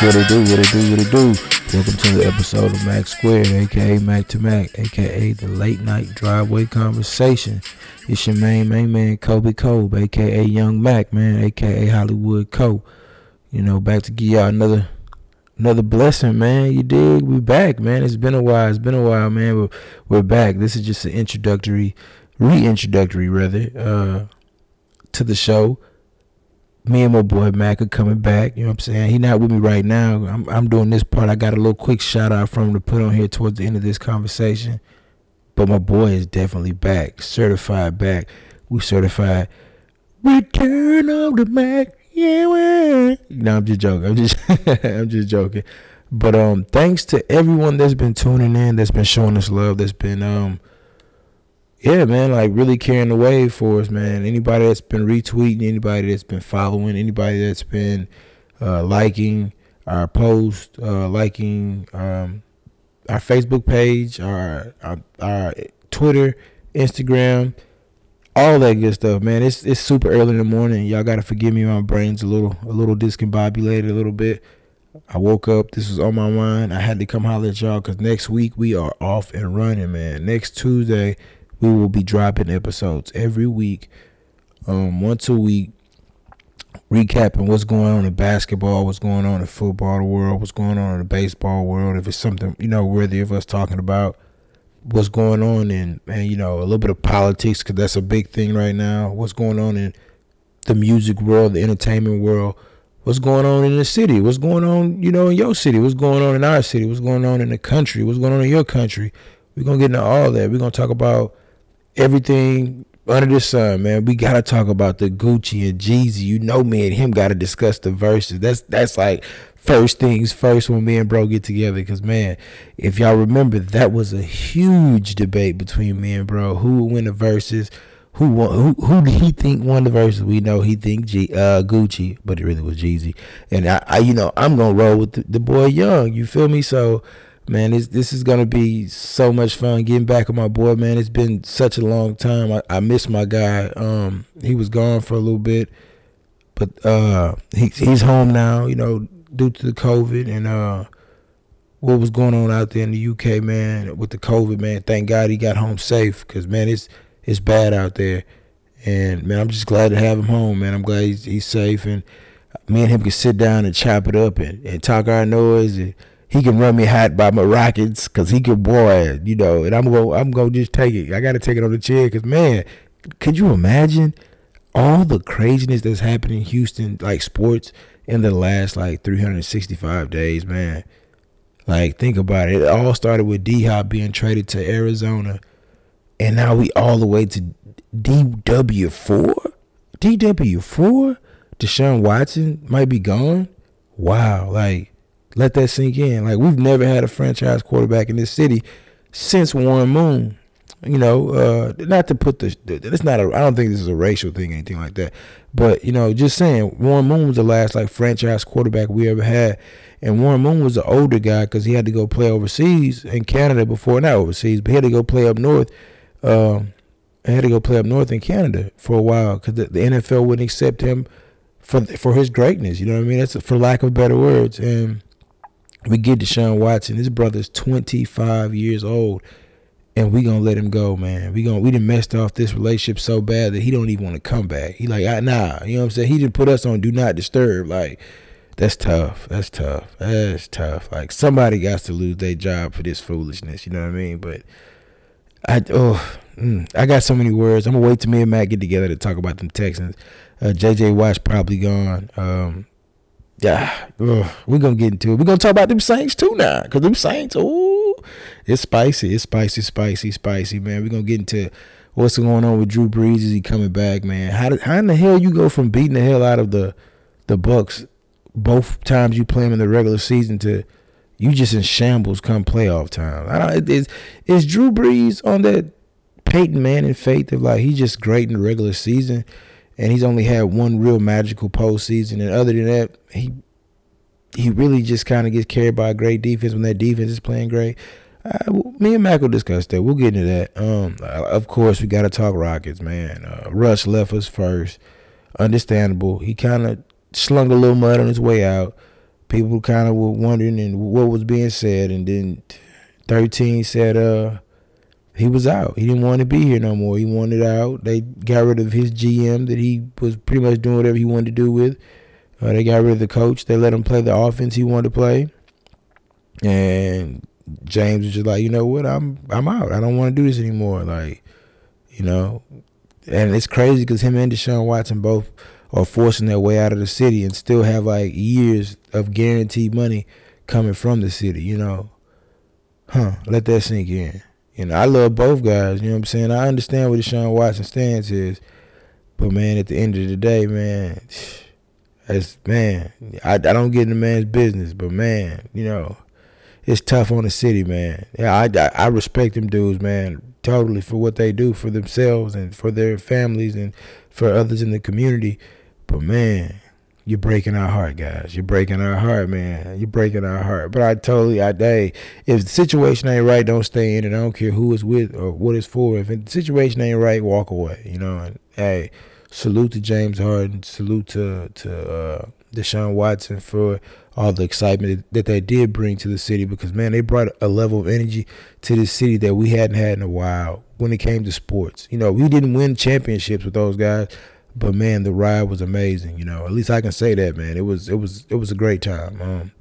What it do, what it do, what it do. Welcome to the episode of Mack Squared, aka Mac to Mac, aka the late night driveway conversation. It's your main, main man, Kobe Kobe, aka Young Mac, man, aka Hollywood Co. You know, back to give y'all another another blessing, man. You dig? We back, man. It's been a while. It's been a while, man. We're, we're back. This is just an introductory, reintroductory rather, uh, to the show me and my boy Mac are coming back. You know what I'm saying? He not with me right now. I'm I'm doing this part. I got a little quick shout out from him to put on here towards the end of this conversation. But my boy is definitely back, certified back. We certified. Return of the Mac. Yeah, man. No, I'm just joking. I'm just I'm just joking. But um, thanks to everyone that's been tuning in, that's been showing us love, that's been um yeah, man, like really carrying the wave for us, man. Anybody that's been retweeting, anybody that's been following, anybody that's been uh, liking our post, uh, liking um, our Facebook page, our, our, our Twitter, Instagram, all that good stuff, man. It's it's super early in the morning. Y'all gotta forgive me. My brain's a little a little discombobulated a little bit. I woke up. This was on my mind. I had to come holler at y'all because next week we are off and running, man. Next Tuesday we will be dropping episodes every week, um, once a week, recapping what's going on in basketball, what's going on in football the world, what's going on in the baseball world. If it's something you know worthy of us talking about, what's going on in and you know a little bit of politics because that's a big thing right now. What's going on in the music world, the entertainment world. What's going on in the city? What's going on, you know, in your city? What's going on in our city? What's going on in the country? What's going on in your country? We're gonna get into all that. We're gonna talk about everything under the sun, man. We gotta talk about the Gucci and Jeezy. You know, me and him gotta discuss the verses. That's that's like first things first when me and bro get together. Cause man, if y'all remember, that was a huge debate between me and bro. Who would win the verses? Who won, who who did he think won the verses? We know he think G, uh, Gucci, but it really was Jeezy. And I, I, you know, I'm gonna roll with the, the boy Young. You feel me? So man, this this is gonna be so much fun getting back with my boy, man. It's been such a long time. I, I miss my guy. Um, he was gone for a little bit, but uh, he, he's home now. You know, due to the COVID and uh, what was going on out there in the UK, man, with the COVID, man. Thank God he got home safe, cause man, it's it's bad out there. And man, I'm just glad to have him home, man. I'm glad he's, he's safe and me and him can sit down and chop it up and, and talk our noise and he can run me hot by my rockets because he can boy, you know, and I'm going I'm gonna just take it. I gotta take it on the chin because man, could you imagine all the craziness that's happened in Houston, like sports, in the last like 365 days, man. Like think about it. It all started with D Hop being traded to Arizona, and now we all the way to DW four. DW four. Deshaun Watson might be gone. Wow, like let that sink in. Like we've never had a franchise quarterback in this city since Warren Moon. You know, uh, not to put the, it's not a. I don't think this is a racial thing, anything like that. But you know, just saying, Warren Moon was the last like franchise quarterback we ever had, and Warren Moon was an older guy because he had to go play overseas in Canada before, not overseas, but he had to go play up north. Um, I had to go play up north in Canada for a while because the, the, NFL wouldn't accept him for for his greatness. You know what I mean? That's for lack of better words. And we get Deshaun Watson. His brother's 25 years old, and we gonna let him go, man. We gonna we done messed off this relationship so bad that he don't even want to come back. He like, ah, nah, you know what I'm saying? He didn't put us on do not disturb. Like, that's tough. That's tough. That's tough. Like somebody got to lose their job for this foolishness. You know what I mean? But I oh. Mm, I got so many words. I'm gonna wait till me and Matt get together to talk about them Texans. Uh, JJ Watt's probably gone. Um, yeah, we're gonna get into it. We're gonna talk about them Saints too now, cause them Saints, oh, it's spicy, it's spicy, spicy, spicy, man. We're gonna get into what's going on with Drew Brees. Is he coming back, man? How did, how in the hell you go from beating the hell out of the the Bucs both times you play them in the regular season to you just in shambles come playoff time? I don't. Is is Drew Brees on that Peyton Manning faith of like he's just great in the regular season? And he's only had one real magical postseason. And other than that, he he really just kind of gets carried by a great defense when that defense is playing great. Uh, me and Mac will discuss that. We'll get into that. Um, uh, of course, we got to talk Rockets, man. Uh, Russ left us first. Understandable. He kind of slung a little mud on his way out, people kind of were wondering and what was being said, and then 13 said uh he was out. He didn't want to be here no more. He wanted out. They got rid of his GM that he was pretty much doing whatever he wanted to do with. Uh, they got rid of the coach. They let him play the offense he wanted to play. And James was just like, you know what, I'm I'm out. I don't want to do this anymore. Like, you know, and it's crazy because him and Deshaun Watson both are forcing their way out of the city and still have like years of guaranteed money coming from the city. You know, huh? Let that sink in. You know, I love both guys. You know what I'm saying? I understand what Deshaun Watson stance is, but man, at the end of the day, man, as man, I I don't get in the man's business, but man, you know it's tough on the city, man. Yeah, I, I, I respect them dudes, man, totally for what they do for themselves and for their families and for others in the community. But man, you're breaking our heart, guys. You're breaking our heart, man. You're breaking our heart. But I totally, I, hey, if the situation ain't right, don't stay in it. I don't care who it's with or what it's for. If the situation ain't right, walk away. You know. And hey, salute to James Harden. Salute to to uh, Deshaun Watson for all the excitement that they did bring to the city because man, they brought a level of energy to the city that we hadn't had in a while when it came to sports. You know, we didn't win championships with those guys, but man, the ride was amazing. You know, at least I can say that, man. It was it was it was a great time. Um,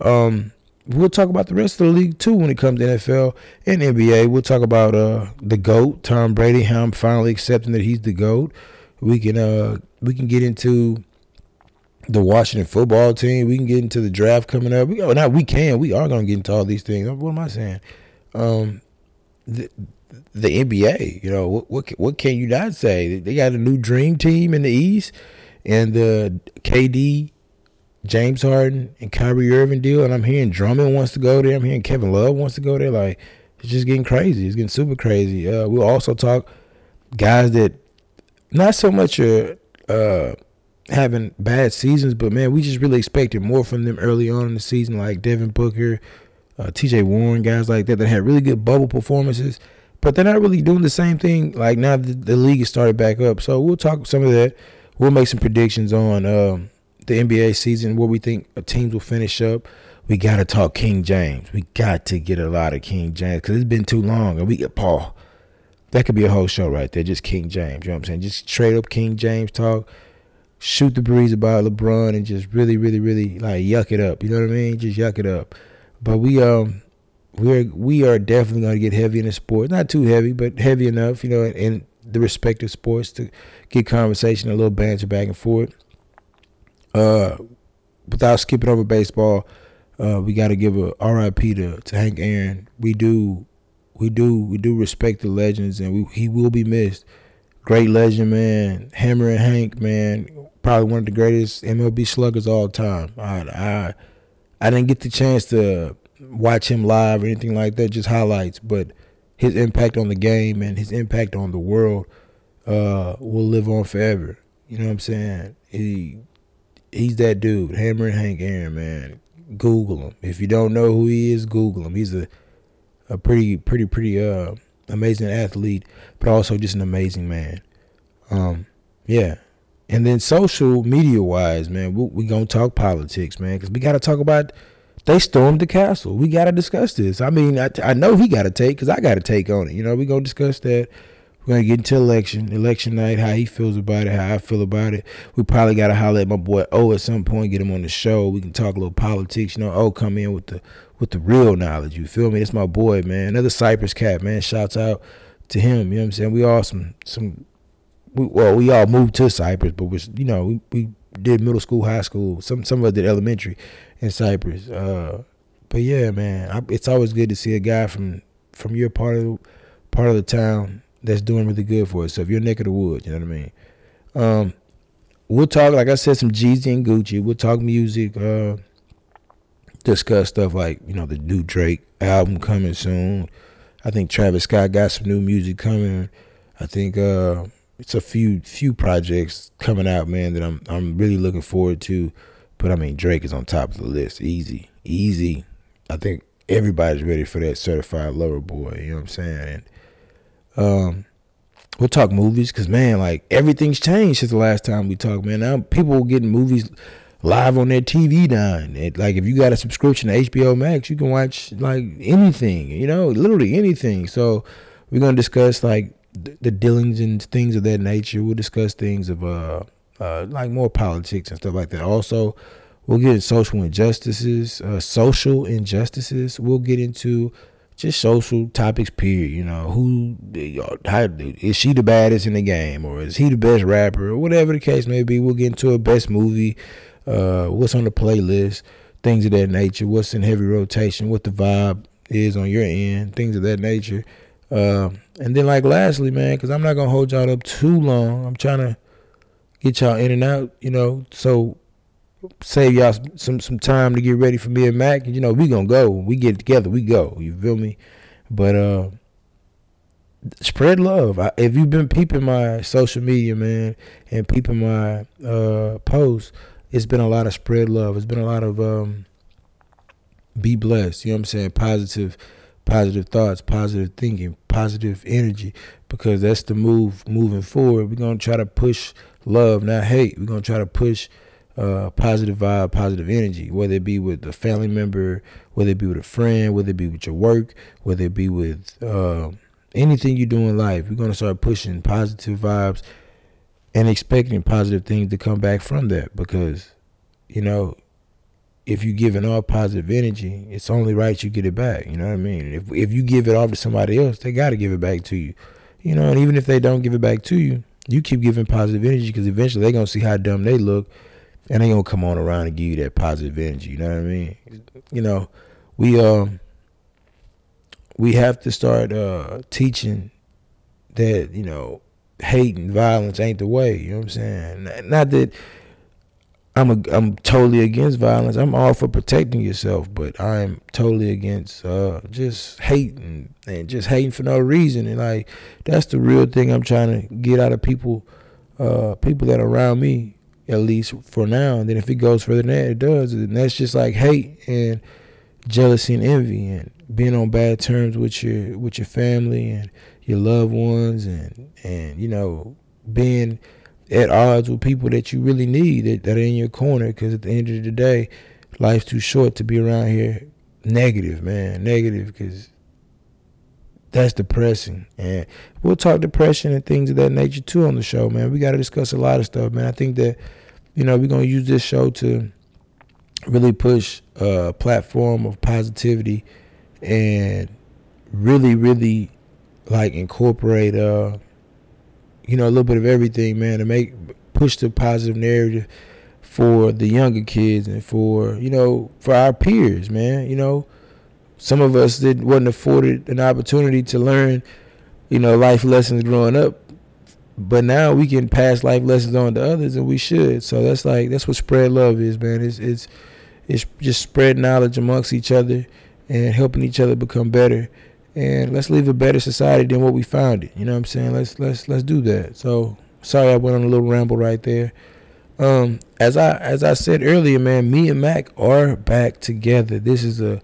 um, we'll talk about the rest of the league too when it comes to NFL and NBA. We'll talk about uh the goat Tom Brady, how I'm finally accepting that he's the goat. We can uh we can get into the Washington football team. We can get into the draft coming up. We, oh, now we can. We are to get into all these things. What am I saying? Um, the, the NBA. You know what? What, what can you not say? They got a new dream team in the East, and the KD, James Harden, and Kyrie Irving deal. And I'm hearing Drummond wants to go there. I'm hearing Kevin Love wants to go there. Like it's just getting crazy. It's getting super crazy. Uh, we'll also talk guys that not so much a. Uh, having bad seasons, but man, we just really expected more from them early on in the season, like Devin Booker, uh, T.J. Warren, guys like that that had really good bubble performances. But they're not really doing the same thing. Like now, the, the league has started back up, so we'll talk some of that. We'll make some predictions on um, the NBA season, where we think teams will finish up. We got to talk King James. We got to get a lot of King James because it's been too long, and we get Paul. That could be a whole show right there, just King James. You know what I'm saying? Just straight up King James talk shoot the breeze about LeBron and just really, really, really like yuck it up. You know what I mean? Just yuck it up. But we um we're we are definitely gonna get heavy in the sport. Not too heavy, but heavy enough, you know, in the respective sports to get conversation, a little banter back and forth. Uh without skipping over baseball, uh, we gotta give a RIP to, to Hank Aaron. We do we do we do respect the legends and we, he will be missed. Great legend, man. Hammerin' Hank, man probably one of the greatest MLB sluggers all time. I, I I didn't get the chance to watch him live or anything like that, just highlights. But his impact on the game and his impact on the world uh, will live on forever. You know what I'm saying? He he's that dude, Hammerin' Hank Aaron, man. Google him. If you don't know who he is, Google him. He's a a pretty pretty pretty uh amazing athlete, but also just an amazing man. Um, yeah, and then social media wise, man, we, we gonna talk politics, man, because we gotta talk about they stormed the castle. We gotta discuss this. I mean, I, I know he got to take because I got to take on it. You know, we gonna discuss that. We're gonna get into election, election night, how he feels about it, how I feel about it. We probably gotta holler at my boy O at some point, get him on the show. We can talk a little politics. You know, O come in with the with the real knowledge. You feel me? That's my boy, man. Another Cypress cat, man. Shouts out to him. You know what I'm saying? We all some some we, well, we all moved to Cypress, but was you know we, we did middle school, high school. Some some of us did elementary in Cypress. Uh, but yeah, man, I, it's always good to see a guy from from your part of the, part of the town that's doing really good for us. So if you're neck of the woods, you know what I mean. Um, we'll talk, like I said, some Jeezy and Gucci. We'll talk music. Uh, discuss stuff like you know the new Drake album coming soon. I think Travis Scott got some new music coming. I think. Uh, it's a few few projects coming out, man, that I'm I'm really looking forward to. But I mean, Drake is on top of the list, easy, easy. I think everybody's ready for that certified lover boy. You know what I'm saying? And, um, we'll talk movies because man, like everything's changed since the last time we talked, man. Now people getting movies live on their TV down. It, like if you got a subscription to HBO Max, you can watch like anything, you know, literally anything. So we're gonna discuss like the, the dealings and things of that nature. We'll discuss things of uh, uh like more politics and stuff like that. Also, we'll get into social injustices, uh, social injustices. We'll get into just social topics. Period. You know, who how, is she the baddest in the game, or is he the best rapper, or whatever the case may be. We'll get into a best movie uh, what's on the playlist, things of that nature, what's in heavy rotation, what the vibe is on your end, things of that nature. Uh, and then, like, lastly, man, because I'm not to hold y'all up too long. I'm trying to get y'all in and out, you know, so save y'all some some time to get ready for me and Mac. You know, we gonna go. We get together, we go. You feel me? But uh spread love. I, if you've been peeping my social media, man, and peeping my uh posts, it's been a lot of spread love. It's been a lot of um, be blessed. You know what I'm saying? Positive, positive thoughts, positive thinking, positive energy. Because that's the move moving forward. We're gonna try to push love, not hate. We're gonna try to push uh, positive vibe, positive energy. Whether it be with a family member, whether it be with a friend, whether it be with your work, whether it be with uh, anything you do in life. We're gonna start pushing positive vibes and expecting positive things to come back from that because you know if you it all positive energy it's only right you get it back you know what i mean if if you give it off to somebody else they got to give it back to you you know and even if they don't give it back to you you keep giving positive energy because eventually they're gonna see how dumb they look and they gonna come on around and give you that positive energy you know what i mean you know we um we have to start uh teaching that you know hate and violence ain't the way. You know what I'm saying? Not that I'm a, I'm totally against violence. I'm all for protecting yourself, but I'm totally against uh, just hating and just hating for no reason. And like that's the real thing I'm trying to get out of people, uh, people that are around me, at least for now. And then if it goes further than that, it does. And that's just like hate and jealousy and envy and being on bad terms with your with your family and your loved ones and and you know being at odds with people that you really need that, that are in your corner because at the end of the day life's too short to be around here negative man negative because that's depressing. And we'll talk depression and things of that nature too on the show man. We got to discuss a lot of stuff man. I think that you know we're going to use this show to really push a platform of positivity and really really like incorporate uh you know a little bit of everything man to make push the positive narrative for the younger kids and for you know for our peers man you know. Some of us didn't wasn't afforded an opportunity to learn you know life lessons growing up but now we can pass life lessons on to others and we should. So that's like that's what spread love is man. It's it's it's just spread knowledge amongst each other and helping each other become better and let's leave a better society than what we found it. You know what I'm saying? Let's let's let's do that. So sorry I went on a little ramble right there. Um, as I as I said earlier, man, me and Mac are back together. This is a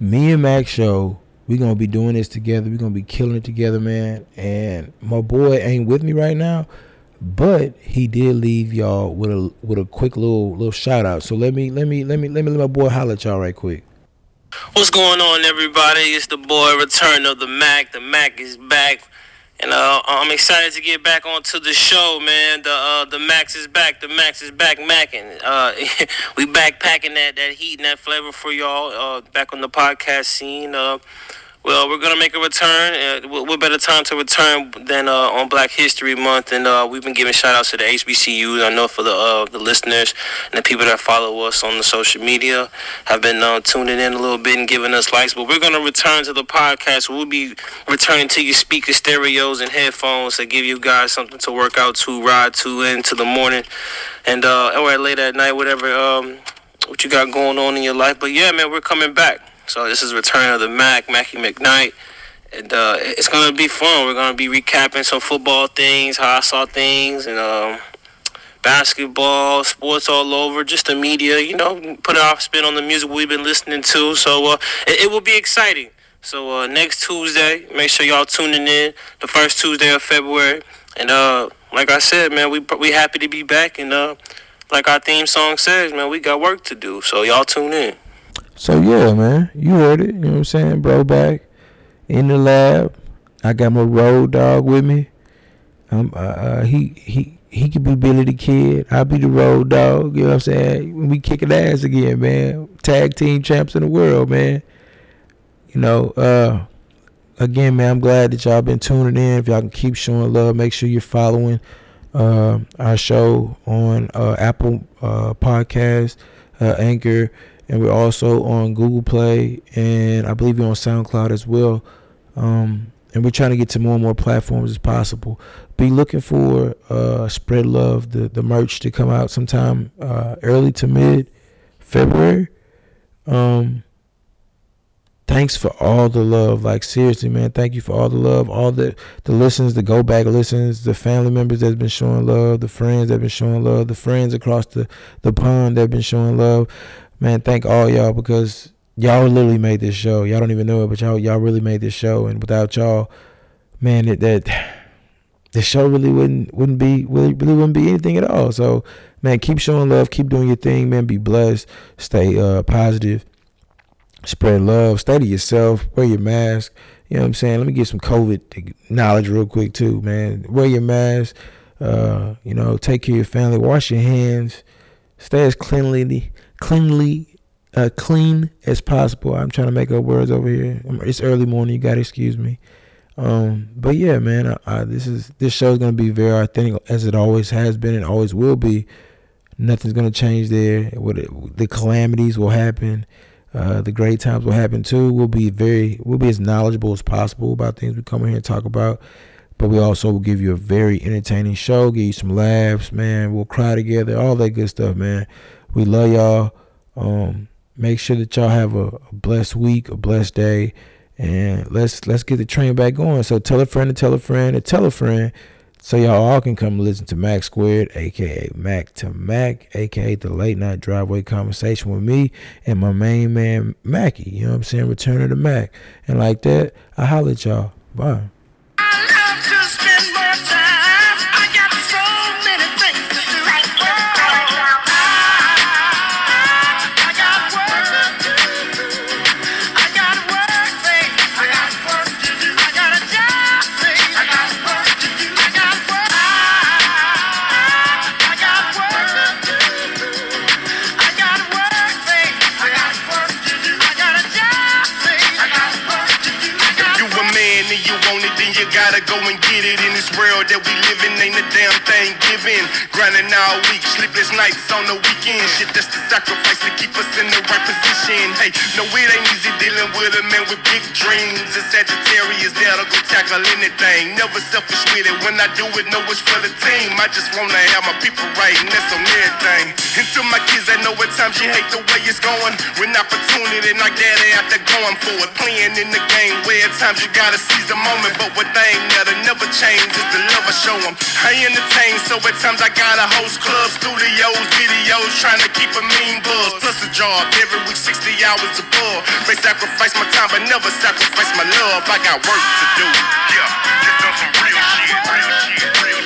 me and Mac show. We're gonna be doing this together. We're gonna be killing it together, man. And my boy ain't with me right now, but he did leave y'all with a with a quick little little shout out. So let me let me let me let me let my boy holler at y'all right quick. What's going on, everybody? It's the boy Return of the Mac. The Mac is back, and uh, I'm excited to get back onto the show, man. The uh, the Max is back. The Max is back, macking. Uh, we back packing that that heat and that flavor for y'all. Uh, back on the podcast scene. Uh, well, we're gonna make a return. Uh, what better time to return than uh, on Black History Month? And uh, we've been giving shout outs to the HBCUs. I know for the uh, the listeners and the people that follow us on the social media have been uh, tuning in a little bit and giving us likes. But we're gonna return to the podcast. We'll be returning to your speaker stereos and headphones to give you guys something to work out to, ride to, into the morning, and uh, or late at night, whatever um, what you got going on in your life. But yeah, man, we're coming back. So this is Return of the Mac, Mackie McKnight. And uh, it's gonna be fun. We're gonna be recapping some football things, how I saw things, and um, basketball, sports all over, just the media. You know, put our spin on the music we've been listening to. So uh, it, it, will be exciting. So uh, next Tuesday, make sure y'all tuning in. The first Tuesday of February, and uh, like I said, man, we we happy to be back, and uh, like our theme song says, man, we got work to do. So y'all tune in. So yeah, man, you heard it. You know what I'm saying, bro? Back in the lab. I got my road dog with me. Um, uh, uh, he he he could be Billy the Kid. I'll be the road dog. You know what I'm saying? We kicking ass again, man. Tag team champs in the world, man. You know, uh, again, man, I'm glad that y'all been tuning in. If y'all can keep showing love, make sure you're following uh, our show on uh, Apple uh, Podcast, uh, Anchor, and we're also on Google Play, and I believe we're on SoundCloud as well. Um, and we're trying to get to more and more platforms as possible. Be looking for uh, Spread Love, the, the merch to come out sometime uh, early to mid February. Um, thanks for all the love. Like seriously, man, thank you for all the love, all the the listens, the go back listens, the family members that's been showing love, the friends that been showing love, the friends across the the pond that been showing love. Man, thank all y'all because y'all literally made this show. Y'all don't even know it, but y'all y'all really made this show. And without y'all, man, it, that the show really wouldn't wouldn't be really, really wouldn't be anything at all. So, man, keep showing love, keep doing your thing, man. Be blessed, stay uh, positive, spread love, to yourself, wear your mask. You know what I'm saying? Let me get some COVID knowledge real quick too, man. Wear your mask. Uh, you know, take care of your family. Wash your hands. Stay as cleanly, cleanly uh, clean as possible. I'm trying to make up words over here. It's early morning. You gotta excuse me. Um, but yeah, man, I, I, this is this show is gonna be very authentic as it always has been and always will be. Nothing's gonna change there. What the calamities will happen. Uh, the great times will happen too. We'll be very, we'll be as knowledgeable as possible about things we come in here and talk about. But we also will give you a very entertaining show, give you some laughs, man. We'll cry together, all that good stuff, man. We love y'all. Um, Make sure that y'all have a, a blessed week, a blessed day, and let's let's get the train back going. So tell a friend to tell a friend to tell a friend, so y'all all can come listen to Mack Squared, aka Mac to Mac, aka the late night driveway conversation with me and my main man Mackie. You know what I'm saying? Return of the Mac, and like that, I holler at y'all. Bye. Go and get it in this world that we live in. Ain't a damn thing given. Grinding all week, sleepless nights on the weekend. Shit, that's the sacrifice to keep us in the right position. Hey, no, it ain't easy dealing with a man with big dreams. A Sagittarius that'll go tackle anything. Never selfish with it. When I do it, know it's for the team. I just wanna have my people right, and that's on everything. And to my kids, I know at times you hate the way it's going. When opportunity they out there going for it. Playing in the game where at times you gotta seize the moment. But one thing that'll never change is the love I show them. I entertain, so at times I gotta host clubs, studios, videos, trying to keep a mean buzz. Plus a job every week, 60 hours above. May sacrifice my time, but never sacrifice my love. I got work to do. Yeah, just on some real shit, real shit, real shit.